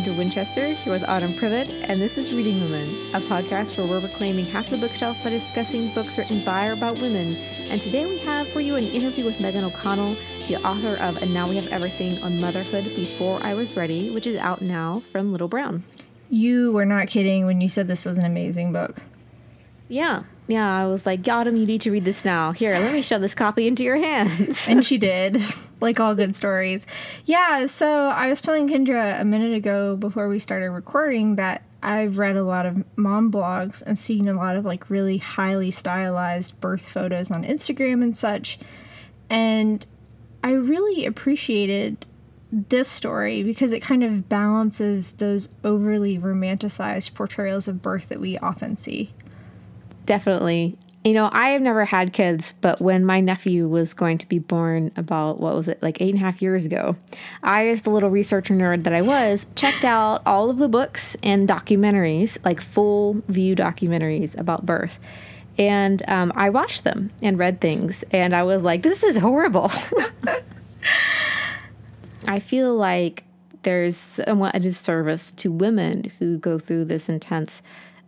Kendra Winchester here with Autumn Privett, and this is Reading Women, a podcast where we're reclaiming half the bookshelf by discussing books written by or about women. And today we have for you an interview with Meaghan O'Connell, the author of And Now We Have Everything on Motherhood Before I Was Ready, which is out now from Little Brown. You were not kidding when you said this was an amazing book. Yeah, yeah, I was like, Autumn, you need to read this now. Here, let me shove this copy into your hands. and she did, like all good stories. Yeah, so I was telling Kendra a minute ago before we started recording that I've read a lot of mom blogs and seen a lot of like really highly stylized birth photos on Instagram and such. And I really appreciated this story because it kind of balances those overly romanticized portrayals of birth that we often see definitely. You know, I have never had kids, but when my nephew was going to be born about, what was it, like eight and a half years ago, I, as the little researcher nerd that I was, checked out all of the books and documentaries, like full view documentaries about birth. And um, I watched them and read things, and I was like, this is horrible. I feel like there's a disservice to women who go through this intense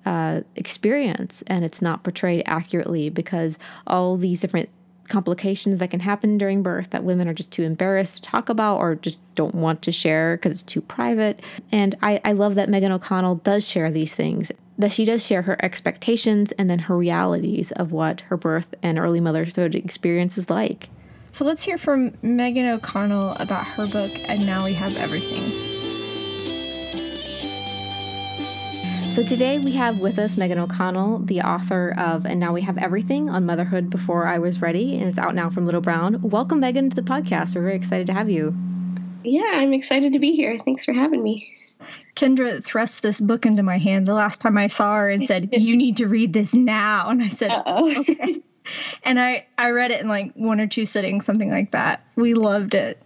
uh, experience and it's not portrayed accurately because all these different complications that can happen during birth that women are just too embarrassed to talk about or just don't want to share because it's too private. And I, I love that Meaghan O'Connell does share these things, that she does share her expectations and then her realities of what her birth and early motherhood experience is like. So let's hear from Meaghan O'Connell about her book, And Now We Have Everything. So today we have with us Meaghan O'Connell, the author of And Now We Have Everything on Motherhood Before I Was Ready, and it's out now from Little Brown. Welcome, Meaghan, to the podcast. We're very excited to have you. Yeah, I'm excited to be here. Thanks for having me. Kendra thrust this book into my hand the last time I saw her and said, You need to read this now. And I said, Uh-oh. Okay. and I, I read it in like one or two sittings, something like that. We loved it.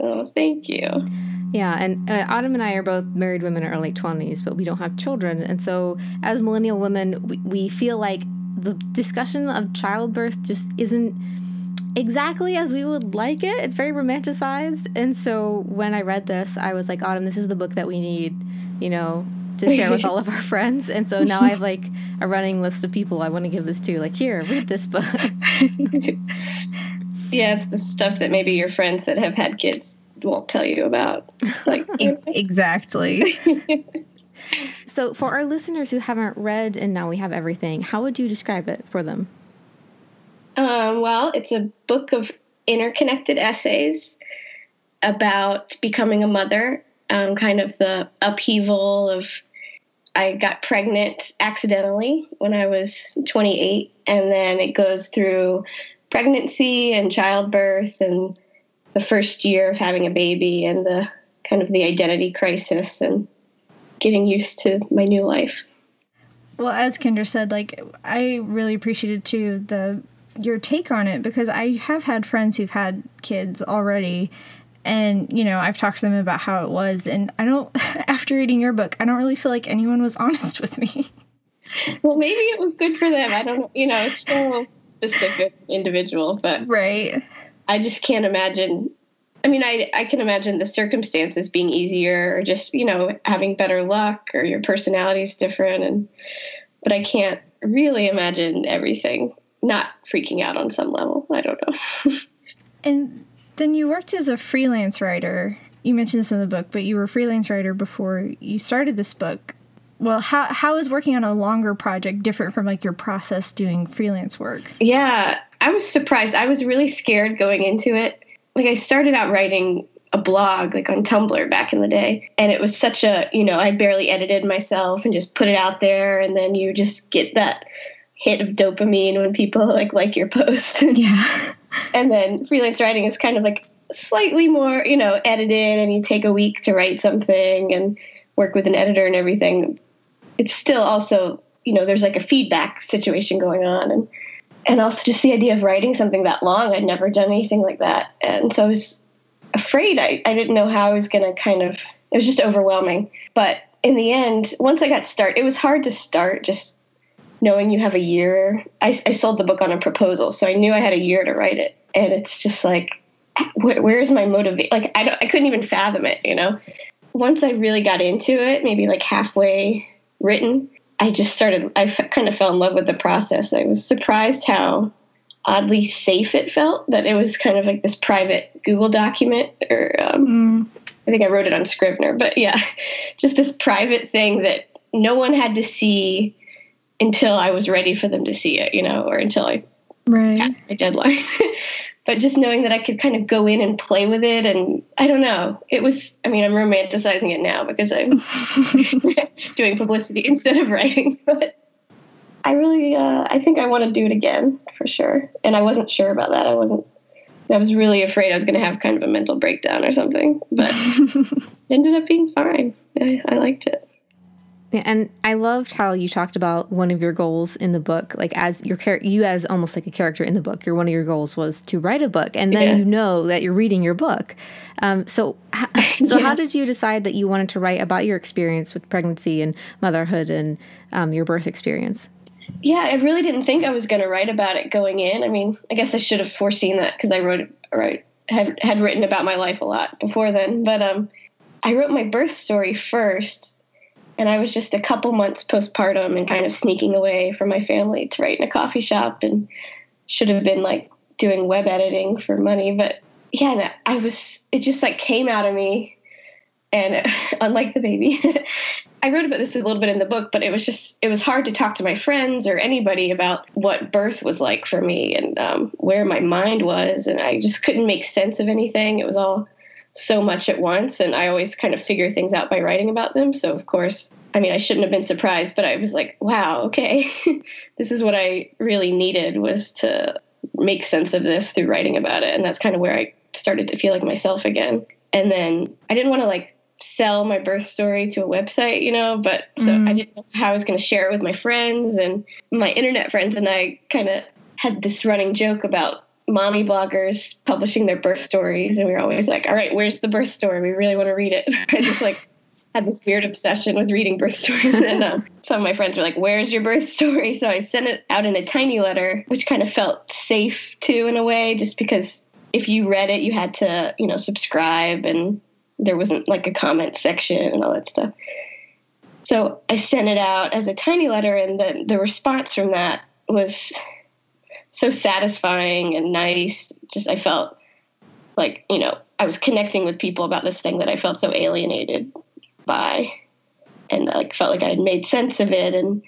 Oh, thank you. Yeah, and uh, Autumn and I are both married women in our late 20s, but we don't have children. And so, as millennial women, we, we feel like the discussion of childbirth just isn't exactly as we would like it. It's very romanticized. And so, when I read this, I was like, Autumn, this is the book that we need, you know, to share with all of our friends. And so now I have like a running list of people I want to give this to. Like, here, read this book. yeah, it's the stuff that maybe your friends that have had kids won't tell you about. Like exactly. so, for our listeners who haven't read and now we have everything, how would you describe it for them? Um, well, it's a book of interconnected essays about becoming a mother, um, kind of the upheaval of. I got pregnant accidentally when I was 28, and then it goes through pregnancy and childbirth and the first year of having a baby and the kind of the identity crisis and getting used to my new life. Well, as Kendra said, like I really appreciated too the your take on it because I have had friends who've had kids already and you know I've talked to them about how it was and I don't after reading your book I don't really feel like anyone was honest with me. Well, maybe it was good for them. I don't you know, it's so specific individual, but Right. I just can't imagine. I mean, I I can imagine the circumstances being easier, or just you know having better luck, or your personality is different, and but I can't really imagine everything not freaking out on some level. I don't know. and then you worked as a freelance writer. You mentioned this in the book, but you were a freelance writer before you started this book. Well, how how is working on a longer project different from like your process doing freelance work? Yeah, I was surprised. I was really scared going into it. Like I started out writing a blog like on Tumblr back in the day, and it was such a, you know, I barely edited myself and just put it out there and then you just get that hit of dopamine when people like like your post. Yeah. and then freelance writing is kind of like slightly more, you know, edited and you take a week to write something and work with an editor and everything. It's still also, you know, there's like a feedback situation going on and and also just the idea of writing something that long. I'd never done anything like that. And so I was afraid. I, I didn't know how I was going to kind of, it was just overwhelming. But in the end, once I got started, it was hard to start just knowing you have a year. I, I sold the book on a proposal, so I knew I had a year to write it. And it's just like, wh- where's my motivation? Like, I, don't. I couldn't even fathom it, you know? once I really got into it, maybe like halfway written, I just started, I f- kind of fell in love with the process. I was surprised how oddly safe it felt that it was kind of like this private Google document or um, mm. I think I wrote it on Scrivener, but yeah, just this private thing that no one had to see until I was ready for them to see it, you know, or until I right. passed my deadline. but just knowing that I could kind of go in and play with it, and I don't know, it was. I mean, I'm romanticizing it now because I'm doing publicity instead of writing, but I really, uh, I think I want to do it again for sure. And I wasn't sure about that. I wasn't I was really afraid I was going to have kind of a mental breakdown or something, but it ended up being fine. I, I liked it. Yeah, and I loved how you talked about one of your goals in the book, like as your character, you as almost like a character in the book. Your one of your goals was to write a book, and then yeah. you know that you're reading your book. Um, so, so yeah. how did you decide that you wanted to write about your experience with pregnancy and motherhood and um, your birth experience? yeah, I really didn't think I was going to write about it going in. I mean, I guess I should have foreseen that because I wrote, wrote had had written about my life a lot before then. But um, I wrote my birth story first, and I was just a couple months postpartum and kind of sneaking away from my family to write in a coffee shop, and should have been like doing web editing for money. But yeah, I was. It just like came out of me, and unlike the baby, I wrote about this a little bit in the book, but it was just it was hard to talk to my friends or anybody about what birth was like for me and um, where my mind was, and I just couldn't make sense of anything. It was all so much at once, and I always kind of figure things out by writing about them. So of course, I mean, I shouldn't have been surprised, but I was like, wow, okay, this is what I really needed was to make sense of this through writing about it, and that's kind of where I started to feel like myself again. And then I didn't want to like sell my birth story to a website, you know, but so mm. I didn't know how I was going to share it with my friends and my internet friends and I kind of had this running joke about mommy bloggers publishing their birth stories and we were always like, "All right, where's the birth story? We really want to read it." I just like had this weird obsession with reading birth stories and um, some of my friends were like, "Where's your birth story?" So I sent it out in a tiny letter, which kind of felt safe too in a way just because if you read it, you had to, you know, subscribe and there wasn't like a comment section and all that stuff. So I sent it out as a tiny letter, and the, the response from that was so satisfying and nice. Just I felt like, you know, I was connecting with people about this thing that I felt so alienated by. And I like, felt like I had made sense of it. And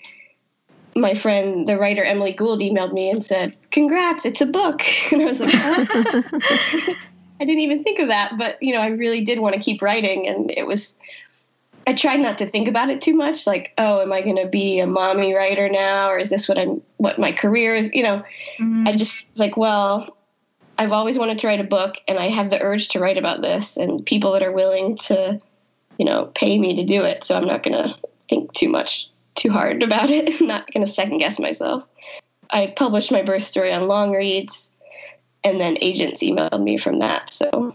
my friend, the writer Emily Gould, emailed me and said, Congrats, it's a book. And I was like, I didn't even think of that, but you know, I really did want to keep writing, and it was. I try not to think about it too much, like, oh, am I going to be a mommy writer now, or is this what I'm, what my career is? You know, mm-hmm. I just like, well, I've always wanted to write a book, and I have the urge to write about this, and people that are willing to, you know, pay me to do it. So I'm not going to think too much, too hard about it. I'm not going to second guess myself. I published my birth story on Longreads and then agents emailed me from that. So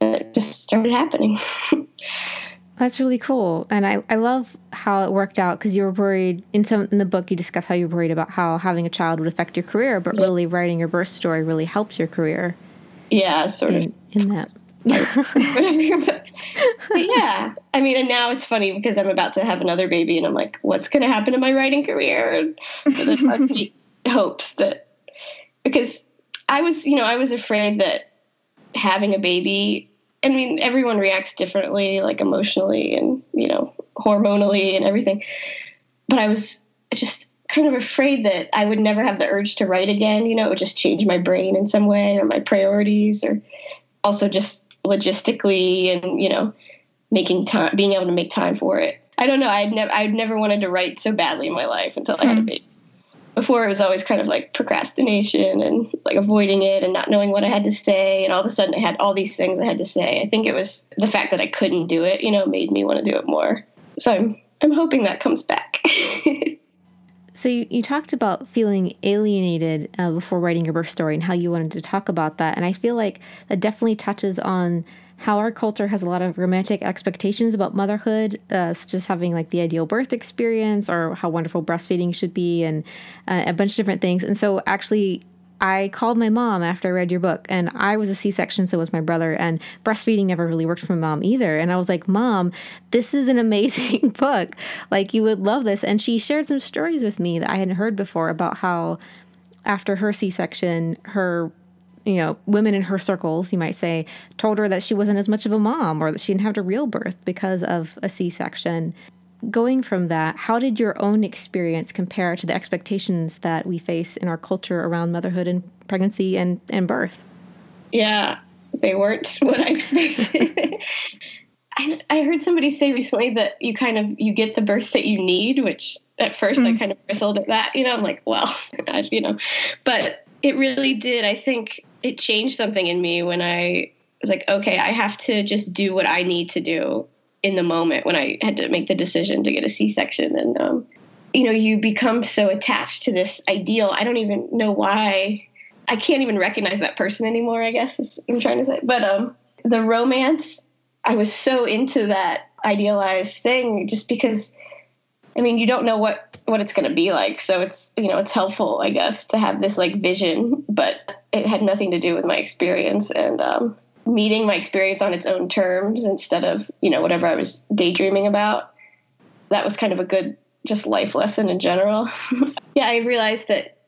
it just started happening. That's really cool, and I, I love how it worked out because you were worried in some in the book you discuss how you were worried about how having a child would affect your career, but yeah. really writing your birth story really helps your career. Yeah, sort in, of in that. but, but yeah, I mean, and now it's funny because I'm about to have another baby, and I'm like, what's going to happen to my writing career? And so there's hopes that because I was, you know, I was afraid that having a baby, I mean, everyone reacts differently, like emotionally and, you know, hormonally and everything. But I was just kind of afraid that I would never have the urge to write again. You know, it would just change my brain in some way or my priorities or also just logistically and, you know, making time, being able to make time for it. I don't know. I'd never, I'd never wanted to write so badly in my life until I had a hmm. baby before it was always kind of like procrastination and like avoiding it and not knowing what I had to say. And all of a sudden I had all these things I had to say. I think it was the fact that I couldn't do it, you know, made me want to do it more. So I'm, I'm hoping that comes back. so you, you talked about feeling alienated uh, before writing your birth story and how you wanted to talk about that. And I feel like that definitely touches on how our culture has a lot of romantic expectations about motherhood, uh, as having like the ideal birth experience or how wonderful breastfeeding should be, and uh, a bunch of different things. And so, actually, I called my mom after I read your book, and I was a C section, so was my brother, and breastfeeding never really worked for my mom either. And I was like, Mom, this is an amazing book. Like, you would love this. And she shared some stories with me that I hadn't heard before about how after her C section, her you know, women in her circles, you might say, told her that she wasn't as much of a mom or that she didn't have a real birth because of a C section going from that, how did your own experience compare to the expectations that we face in our culture around motherhood and pregnancy and, and birth? Yeah, they weren't what I expected. I, I heard somebody say recently that you kind of you get the birth that you need, which at 1st mm. I kind of bristled at that. You know, I'm like, well, God, you know, but it really did. I think it changed something in me when I was like, okay, I have to just do what I need to do in the moment when I had to make the decision to get a C section. And, um, you know, you become so attached to this ideal. I don't even know why. I can't even recognize that person anymore, I guess, is what I'm trying to say. But um, the romance, I was so into that idealized thing just because, I mean, you don't know what what it's going to be like. So it's, you know, it's helpful, I guess, to have this like vision, but it had nothing to do with my experience. And um, meeting my experience on its own terms instead of you know whatever I was daydreaming about. That was kind of a good just life lesson in general. yeah, I realized that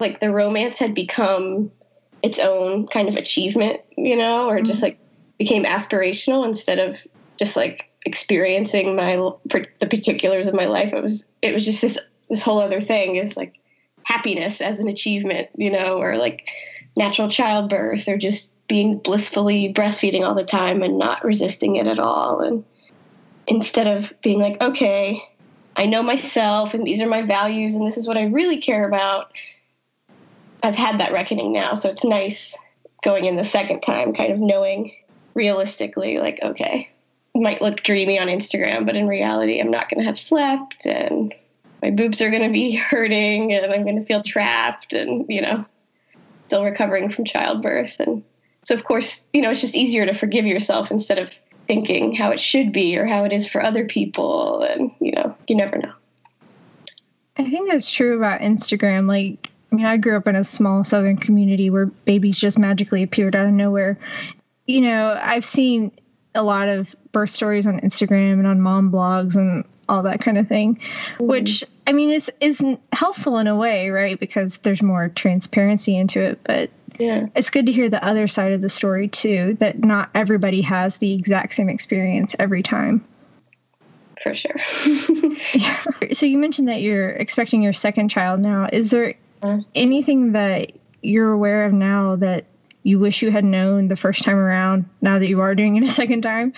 like the romance had become its own kind of achievement, you know, or mm-hmm. just like became aspirational instead of just like experiencing my the particulars of my life. It was it was just this this whole other thing is like happiness as an achievement, you know, or like natural childbirth or just being blissfully breastfeeding all the time and not resisting it at all. And instead of being like, okay, I know myself and these are my values and this is what I really care about, I've had that reckoning now. So it's nice going in the second time, kind of knowing realistically, like, okay, might look dreamy on Instagram, but in reality, I'm not going to have slept and my boobs are going to be hurting and I'm going to feel trapped and, you know, still recovering from childbirth. And so, of course, you know, it's just easier to forgive yourself instead of thinking how it should be or how it is for other people. And, you know, you never know. I think that's true about Instagram. Like, I mean, I grew up in a small southern community where babies just magically appeared out of nowhere. You know, I've seen a lot of birth stories on Instagram and on mom blogs and all that kind of thing, mm-hmm. which I mean is is helpful in a way, right? Because there's more transparency into it, but yeah. It's good to hear the other side of the story too, that not everybody has the exact same experience every time. For sure. yeah. So you mentioned that you're expecting your second child now. Is there anything that you're aware of now that you wish you had known the first time around now that you are doing it a second time?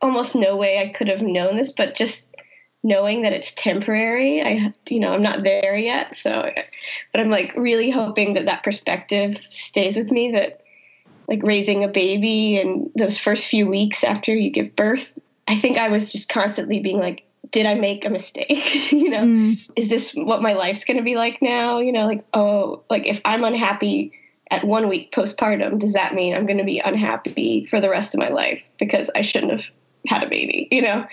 Almost no way I could have known this, but just knowing that it's temporary. I, you know, I'm not there yet. So, but I'm like really hoping that that perspective stays with me that like raising a baby and those first few weeks after you give birth, I think I was just constantly being like, did I make a mistake? you know, mm. is this what my life's going to be like now? You know, like, oh, like if I'm unhappy at one week postpartum, does that mean I'm going to be unhappy for the rest of my life because I shouldn't have had a baby, you know?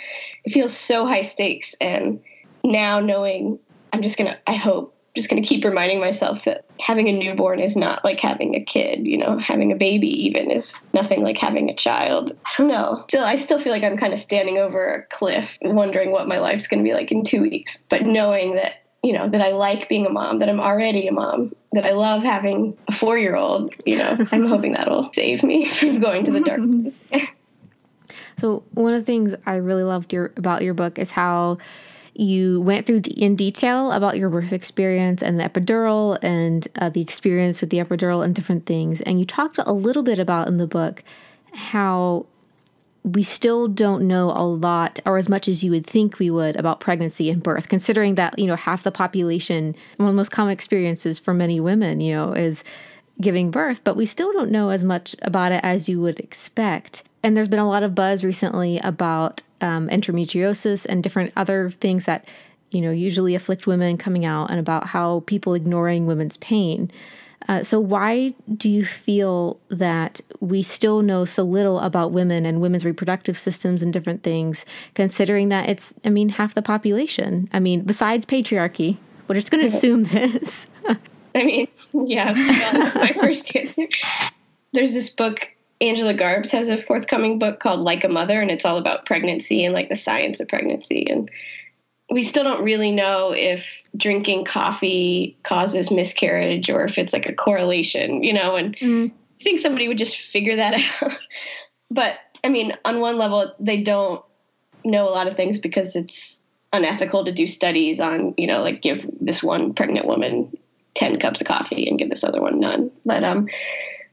It feels so high stakes. And now knowing I'm just going to, I hope, just going to keep reminding myself that having a newborn is not like having a kid, you know, having a baby even is nothing like having a child. I don't know. Still, I still feel like I'm kind of standing over a cliff wondering what my life's going to be like in two weeks. But knowing that, you know, that I like being a mom, that I'm already a mom, that I love having a four year old, you know, I'm hoping that'll save me from going to the darkness. So one of the things I really loved your about your book is how you went through in detail about your birth experience and the epidural and uh, the experience with the epidural and different things. And you talked a little bit about in the book how we still don't know a lot or as much as you would think we would about pregnancy and birth, considering that, you know, half the population, one of the most common experiences for many women, you know, is giving birth, but we still don't know as much about it as you would expect. And there's been a lot of buzz recently about um, endometriosis and different other things that, you know, usually afflict women coming out and about how people ignoring women's pain. Uh, so, why do you feel that we still know so little about women and women's reproductive systems and different things, considering that it's, I mean, half the population? I mean, besides patriarchy, we're just going to assume this. I mean, yeah, that's my first answer. There's this book Angela Garbes has a forthcoming book called Like a Mother, and it's all about pregnancy and like the science of pregnancy. And we still don't really know if drinking coffee causes miscarriage or if it's like a correlation, you know, and mm. I think somebody would just figure that out. but I mean, on one level, they don't know a lot of things because it's unethical to do studies on, you know, like give this one pregnant woman 10 cups of coffee and give this other one none. But, um,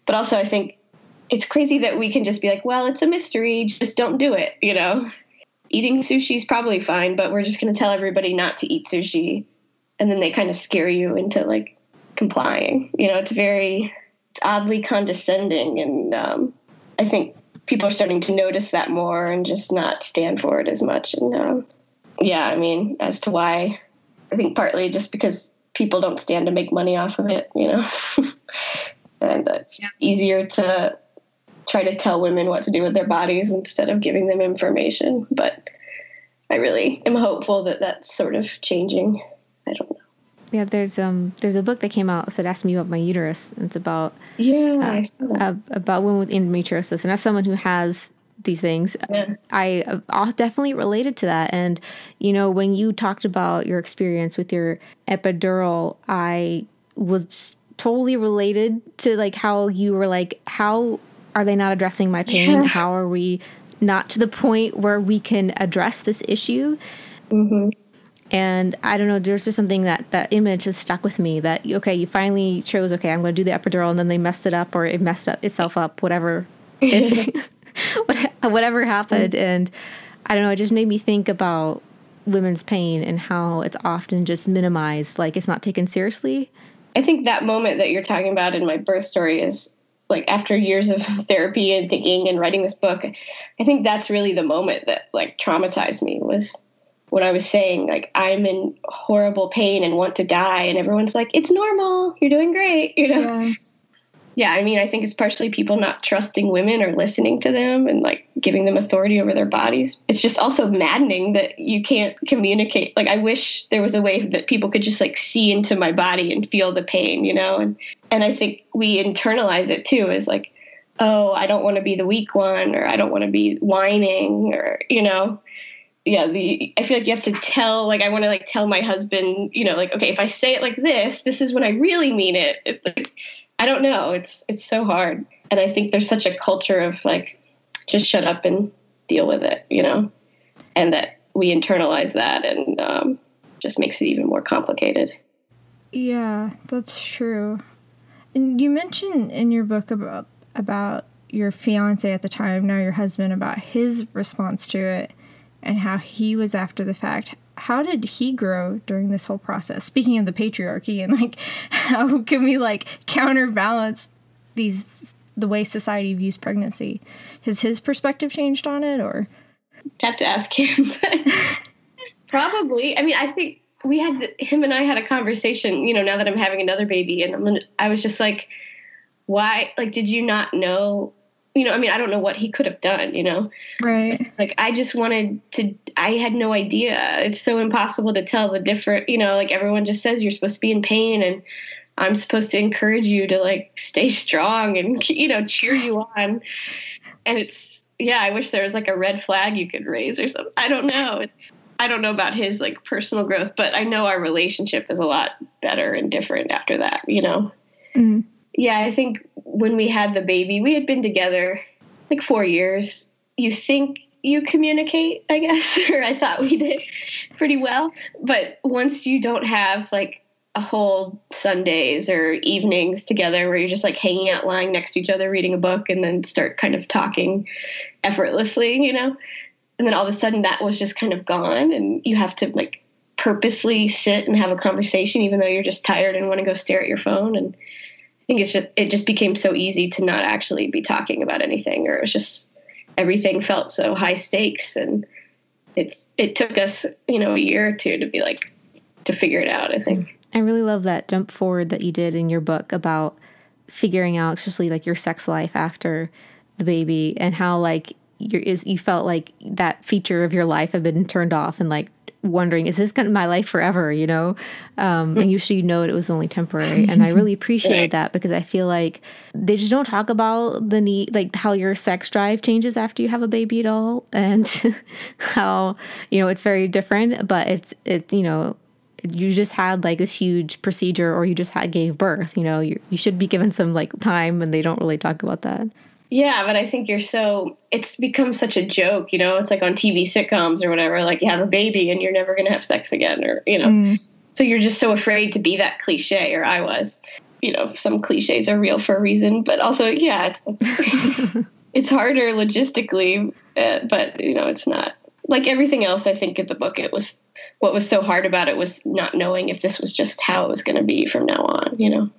but also I think it's crazy that we can just be like, well, it's a mystery, just don't do it, you know? Eating sushi is probably fine, but we're just going to tell everybody not to eat sushi. And then they kind of scare you into like complying. You know, it's very, it's oddly condescending. And um, I think people are starting to notice that more and just not stand for it as much. And um, yeah, I mean, as to why, I think partly just because people don't stand to make money off of it, you know? and it's yeah. easier to try to tell women what to do with their bodies instead of giving them information. But I really am hopeful that that's sort of changing. I don't know. Yeah, there's um there's a book that came out that asked me about my uterus. It's about yeah uh, about women with endometriosis, and as someone who has these things, yeah. I uh, definitely related to that. And you know, when you talked about your experience with your epidural, I was totally related to like how you were like how are they not addressing my pain? Yeah. How are we not to the point where we can address this issue? Mm-hmm. And I don't know, there's just something that that image has stuck with me that, okay, you finally chose, okay, I'm going to do the epidural, and then they messed it up or it messed up itself up, whatever, if, whatever happened. Mm-hmm. And I don't know, it just made me think about women's pain and how it's often just minimized, like it's not taken seriously. I think that moment that you're talking about in my birth story is like after years of therapy and thinking and writing this book, I think that's really the moment that like traumatized me was when I was saying like I'm in horrible pain and want to die and everyone's like it's normal, you're doing great, you know. Yeah yeah, I mean, I think it's partially people not trusting women or listening to them and like giving them authority over their bodies. It's just also maddening that you can't communicate. Like, I wish there was a way that people could just like see into my body and feel the pain, you know? And, and I think we internalize it too as like, oh, I don't want to be the weak one or I don't want to be whining or, you know, yeah, the I feel like you have to tell like I want to like tell my husband, you know, like okay, if I say it like this, this is when I really mean it. It's like I don't know. It's it's so hard, and I think there's such a culture of like just shut up and deal with it, you know, and that we internalize that and um, just makes it even more complicated. Yeah, that's true. And you mentioned in your book about about your fiance at the time, now your husband, about his response to it and how he was after the fact how did he grow during this whole process? Speaking of the patriarchy and like how can we like counterbalance these the way society views pregnancy? Has his perspective changed on it or have to ask him. Probably. I mean, I think we had him and I had a conversation, you know, now that I'm having another baby and I'm I was just like why like did you not know you know, I mean, I don't know what he could have done, you know? Right. Like, I just wanted to, I had no idea. It's so impossible to tell the different, you know, like everyone just says you're supposed to be in pain and I'm supposed to encourage you to like stay strong and, you know, cheer you on. And it's, yeah, I wish there was like a red flag you could raise or something. I don't know. It's, I don't know about his like personal growth, but I know our relationship is a lot better and different after that, you know? Mm yeah, I think when we had the baby, we had been together like four years. You think you communicate, I guess, or I thought we did pretty well. But once you don't have like a whole Sundays or evenings together where you're just like hanging out, lying next to each other, reading a book, and then start kind of talking effortlessly, you know? And then all of a sudden that was just kind of gone, and you have to like purposely sit and have a conversation, even though you're just tired and want to go stare at your phone. And I think it's just it just became so easy to not actually be talking about anything, or it was just everything felt so high stakes, and it's it took us you know a year or two to be like to figure it out. I think. I really love that jump forward that you did in your book about figuring out, especially like your sex life after the baby, and how like is you felt like that feature of your life had been turned off and like wondering, is this going to my life forever? You know, um, and usually you know it was only temporary. And I really appreciate that because I feel like they just don't talk about the need, like how your sex drive changes after you have a baby at all, and how you know it's very different. But it's it's you know you just had like this huge procedure or you just had gave birth you know you, you should be given some like time and they don't really talk about that yeah, but I think you're so it's become such a joke, you know, it's like on TV sitcoms or whatever, like you have a baby and you're never going to have sex again or, you know. Mm. So you're just so afraid to be that cliche or I was. You know, some clichés are real for a reason, but also yeah, it's it's harder logistically, uh, but you know, it's not like everything else I think in the book it was what was so hard about it was not knowing if this was just how it was going to be from now on, you know.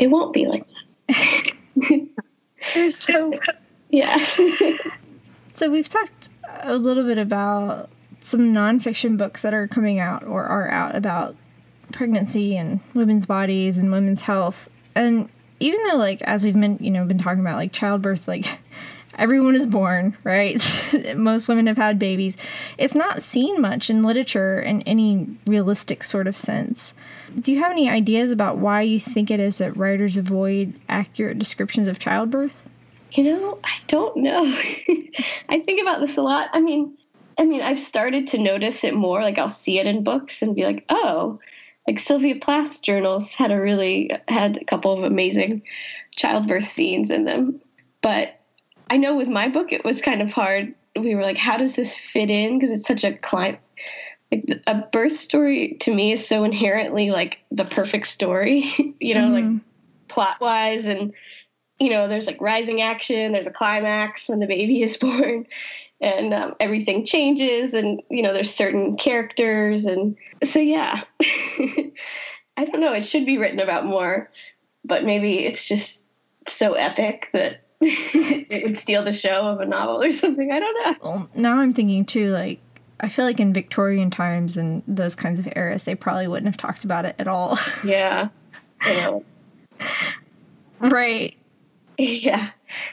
It won't be like that. There's so yeah. so we've talked a little bit about some nonfiction books that are coming out or are out about pregnancy and women's bodies and women's health. And even though, like, as we've been, you know, been talking about, like childbirth, like everyone is born, right? Most women have had babies. It's not seen much in literature in any realistic sort of sense. Do you have any ideas about why you think it is that writers avoid accurate descriptions of childbirth? You know, I don't know. I think about this a lot. I mean, I mean, I've started to notice it more. Like I'll see it in books and be like, oh, like Sylvia Plath's journals had a really had a couple of amazing childbirth scenes in them. But I know with my book it was kind of hard. We were like, how does this fit in? Because it's such a climb. Like a birth story to me is so inherently like the perfect story, you know, mm-hmm. like plot wise and you know, there's like rising action, there's a climax when the baby is born, and um, everything changes, and you know, there's certain characters, and so yeah, I don't know. It should be written about more, but maybe it's just so epic that it would steal the show of a novel or something. I don't know. Well, now I'm thinking too, like I feel like in Victorian times and those kinds of eras, they probably wouldn't have talked about it at all. Yeah. right. Yeah.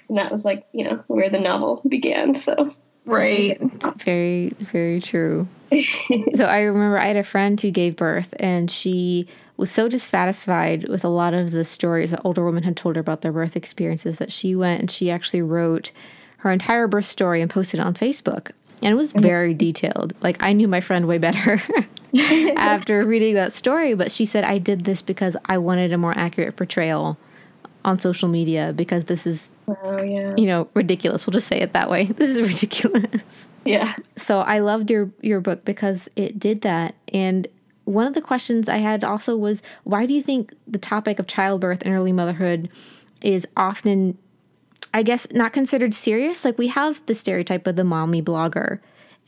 And that was like, you know, where the novel began. So, right. Very, very true. so I remember I had a friend who gave birth and she was so dissatisfied with a lot of the stories that older women had told her about their birth experiences that she went and she actually wrote her entire birth story and posted it on Facebook. And it was mm-hmm. very detailed. Like I knew my friend way better after reading that story, but she said I did this because I wanted a more accurate portrayal on social media because this is oh, yeah. you know ridiculous. We'll just say it that way. This is ridiculous. Yeah. So i loved your your book because it did that. And one of the questions i had also was why do you think the topic of childbirth and early motherhood is often i guess not considered serious? Like we have the stereotype of the mommy blogger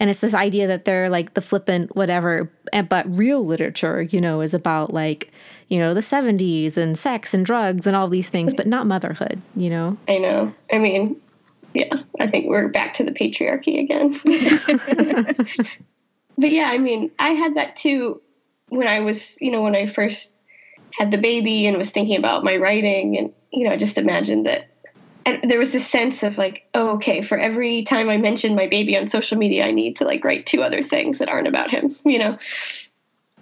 and it's this idea that they're like the flippant whatever but real literature you know is about like you know the 70s and sex and drugs and all these things but not motherhood you know? I know. I mean yeah i think we're back to the patriarchy again. But yeah i mean i had that too when i was you know when i first had the baby and was thinking about my writing and you know i just imagined that and there was this sense of like, oh, okay, for every time I mention my baby on social media, I need to like write two other things that aren't about him. You know,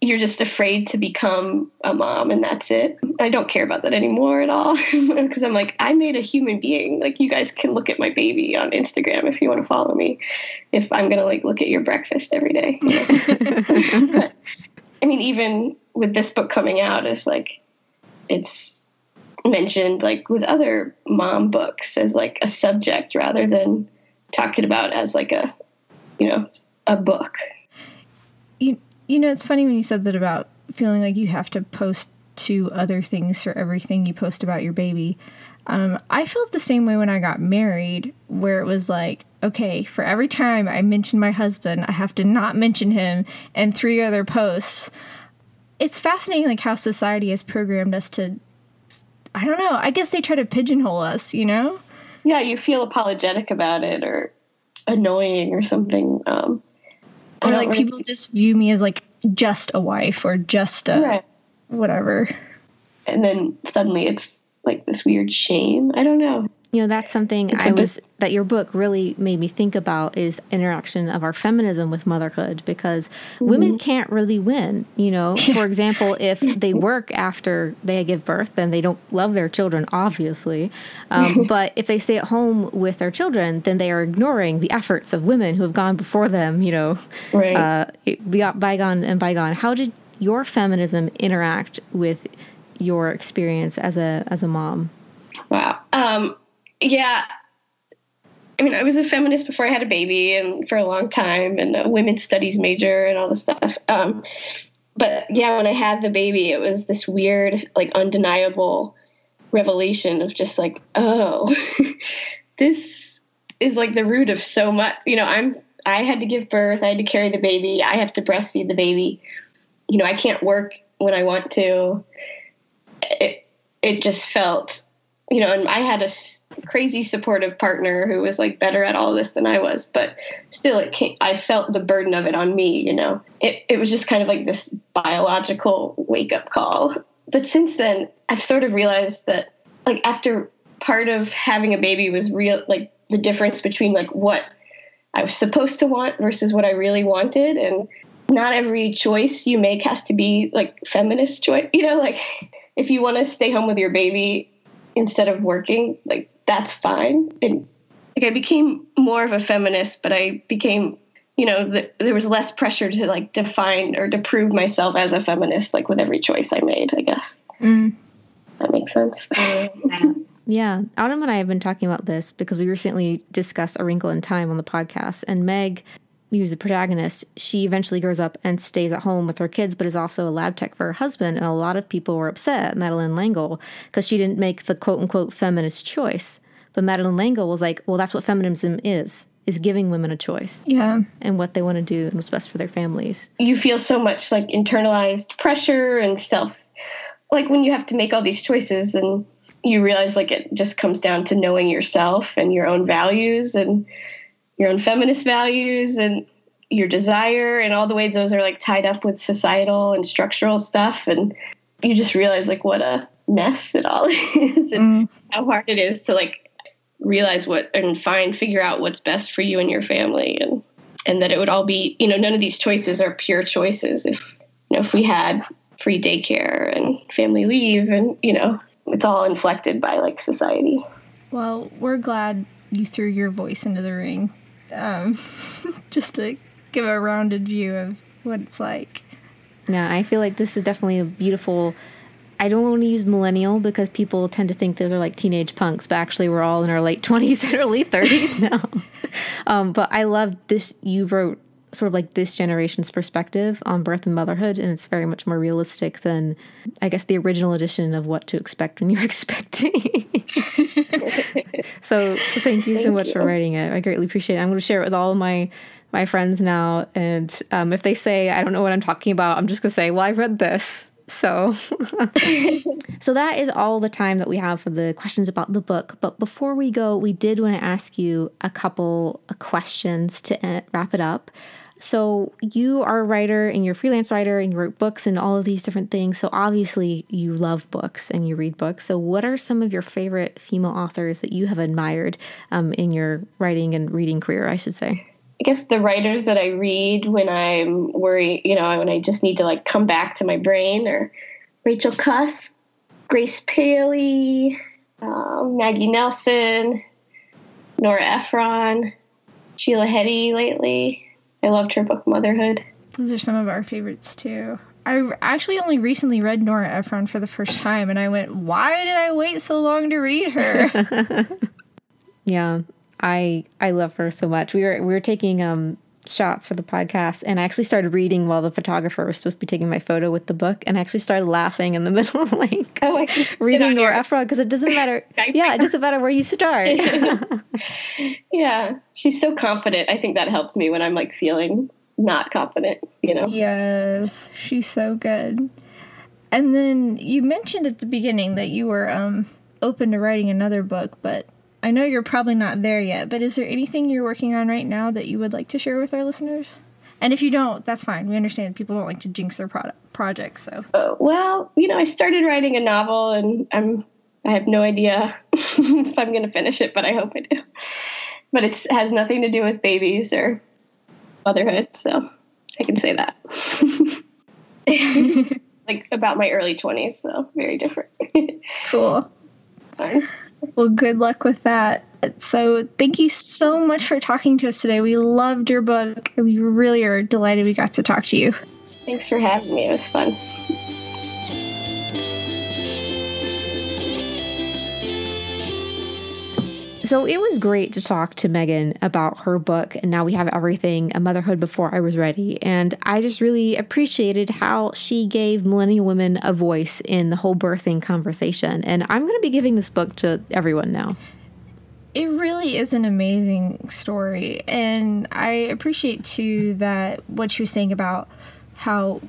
you're just afraid to become a mom and that's it. I don't care about that anymore at all because I'm like, I made a human being. Like, you guys can look at my baby on Instagram if you want to follow me. If I'm gonna like look at your breakfast every day. but, I mean, even with this book coming out, it's like it's mentioned like with other mom books as like a subject rather than talking about as like a you know a book you you know it's funny when you said that about feeling like you have to post two other things for everything you post about your baby um, I felt the same way when I got married, where it was like, okay, for every time I mention my husband, I have to not mention him and three other posts. It's fascinating, like how society has programmed us to I don't know. I guess they try to pigeonhole us, you know? Yeah, you feel apologetic about it or annoying or something. Um, or like really people just view me as like just a wife or just a right. whatever. And then suddenly it's like this weird shame. I don't know. You know, that's something it's I was that your book really made me think about is interaction of our feminism with motherhood because mm-hmm. women can't really win you know? For example if they work after they give birth then they don't love their children obviously. Um, but if they stay at home with their children then they are ignoring the efforts of women who have gone before them you know? Right. uh, bygone and bygone. How did your feminism interact with your experience as a as a mom? Wow. Um, yeah I mean, I was a feminist before I had a baby and for a long time and a women's studies major and all this stuff. Um, but yeah, when I had the baby, it was this weird, like undeniable revelation of just like, oh, this is like the root of so much. You know, I'm, I had to give birth. I had to carry the baby. I have to breastfeed the baby. You know, I can't work when I want to. It, it just felt, you know, and I had a, crazy supportive partner who was like better at all this than I was, but still, it came, I felt the burden of it on me. You know, it it was just kind of like this biological wake up call. But since then, I've sort of realized that like after part of having a baby was real, like the difference between like what I was supposed to want versus what I really wanted, and not every choice you make has to be like feminist choice. You know, like if you want to stay home with your baby instead of working, like that's fine. And like I became more of a feminist, but I became, you know, the, there was less pressure to like define or to prove myself as a feminist, like with every choice I made, I guess. Mm. That makes sense. yeah. Autumn and I have been talking about this because we recently discussed A Wrinkle in Time on the podcast, and Meg who's a protagonist, she eventually grows up and stays at home with her kids, but is also a lab tech for her husband. And a lot of people were upset at Madeleine L'Engle because she didn't make the quote unquote feminist choice. But Madeleine L'Engle was like, well, that's what feminism is, is giving women a choice. Yeah. And what they want to do and what's best for their families. You feel so much like internalized pressure and self, like when you have to make all these choices and you realize like it just comes down to knowing yourself and your own values and your own feminist values and your desire and all the ways those are like tied up with societal and structural stuff. And you just realize like what a mess it all is and mm. how hard it is to like realize what and find figure out what's best for you and your family. And and that it would all be you know none of these choices are pure choices if you know if we had free daycare and family leave and you know it's all inflected by like society. Well we're glad you threw your voice into the ring um, just to give a rounded view of what it's like. Yeah, I feel like this is definitely a beautiful. I don't want to use millennial because people tend to think those are like teenage punks, but actually we're all in our late twenties and early thirties now. um, but I love this. You wrote sort of like this generation's perspective on birth and motherhood, and it's very much more realistic than, I guess, the original edition of what to expect when you're expecting. so thank you so much you. for writing it. I greatly appreciate it. I'm going to share it with all of my my friends now, and um, if they say I don't know what I'm talking about, I'm just going to say, well, I've read this. So, so that is all the time that we have for the questions about the book. But before we go, we did want to ask you a couple of questions to uh, wrap it up. So you are a writer and you're a freelance writer and you wrote books and all of these different things. So obviously you love books and you read books. So what are some of your favorite female authors that you have admired um, in your writing and reading career? I should say. I guess the writers that I read when I'm worried, you know, when I just need to like come back to my brain are Rachel Cusk, Grace Paley, um, Maggie Nelson, Nora Ephron, Sheila Heti lately. I loved her book Motherhood. Those are some of our favorites too. I actually only recently read Nora Ephron for the first time, and I went, "Why did I wait so long to read her?" yeah, I I love her so much. We were we were taking um shots for the podcast and I actually started reading while the photographer was supposed to be taking my photo with the book and I actually started laughing in the middle of like oh, reading Nora Ephron because it doesn't matter yeah it doesn't matter where you start. Yeah. She's so confident. I think that helps me when I'm like feeling not confident you know? Yeah. She's so good. And then you mentioned at the beginning that you were um open to writing another book but I know you're probably not there yet, but is there anything you're working on right now that you would like to share with our listeners? And if you don't, that's fine. We understand people don't like to jinx their product projects. So, uh, well, you know, I started writing a novel, and I'm I have no idea if I'm going to finish it, but I hope I do. but it has nothing to do with babies or motherhood. So I can say that. like about my early 20s, so very different. cool. Well, good luck with that. So, thank you so much for talking to us today. We loved your book, and we really are delighted we got to talk to you. Thanks for having me. It was fun. So it was great to talk to Meaghan about her book, and now we have everything A Motherhood Before I Was Ready. And I just really appreciated how she gave millennial women a voice in the whole birthing conversation. And I'm going to be giving this book to everyone now. It really is an amazing story. And I appreciate too that what she was saying about how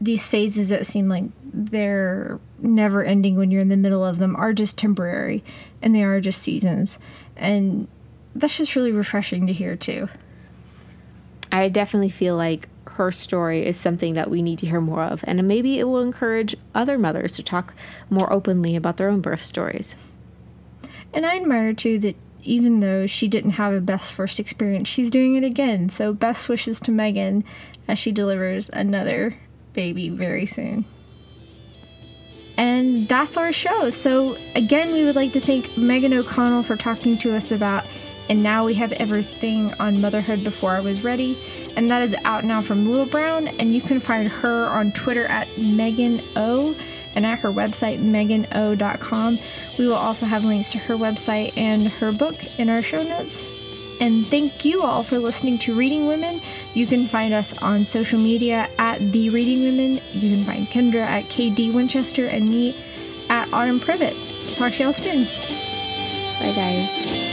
these phases that seem like they're never ending when you're in the middle of them are just temporary and they are just seasons. And that's just really refreshing to hear too. I definitely feel like her story is something that we need to hear more of, and maybe it will encourage other mothers to talk more openly about their own birth stories. And I admire too that even though she didn't have a best first experience, she's doing it again. So, best wishes to Meaghan as she delivers another baby very soon. And that's our show. So, again, we would like to thank Meaghan O'Connell for talking to us about And Now We Have Everything on Motherhood Before I Was Ready. And that is out now from Little Brown. And you can find her on Twitter at Meaghan O and at her website, meaghano.com. We will also have links to her website and her book in our show notes. And thank you all for listening to Reading Women. You can find us on social media at The Reading Women. You can find Kendra at KD Winchester and me at Autumn Privett. Talk to y'all soon. Bye, guys.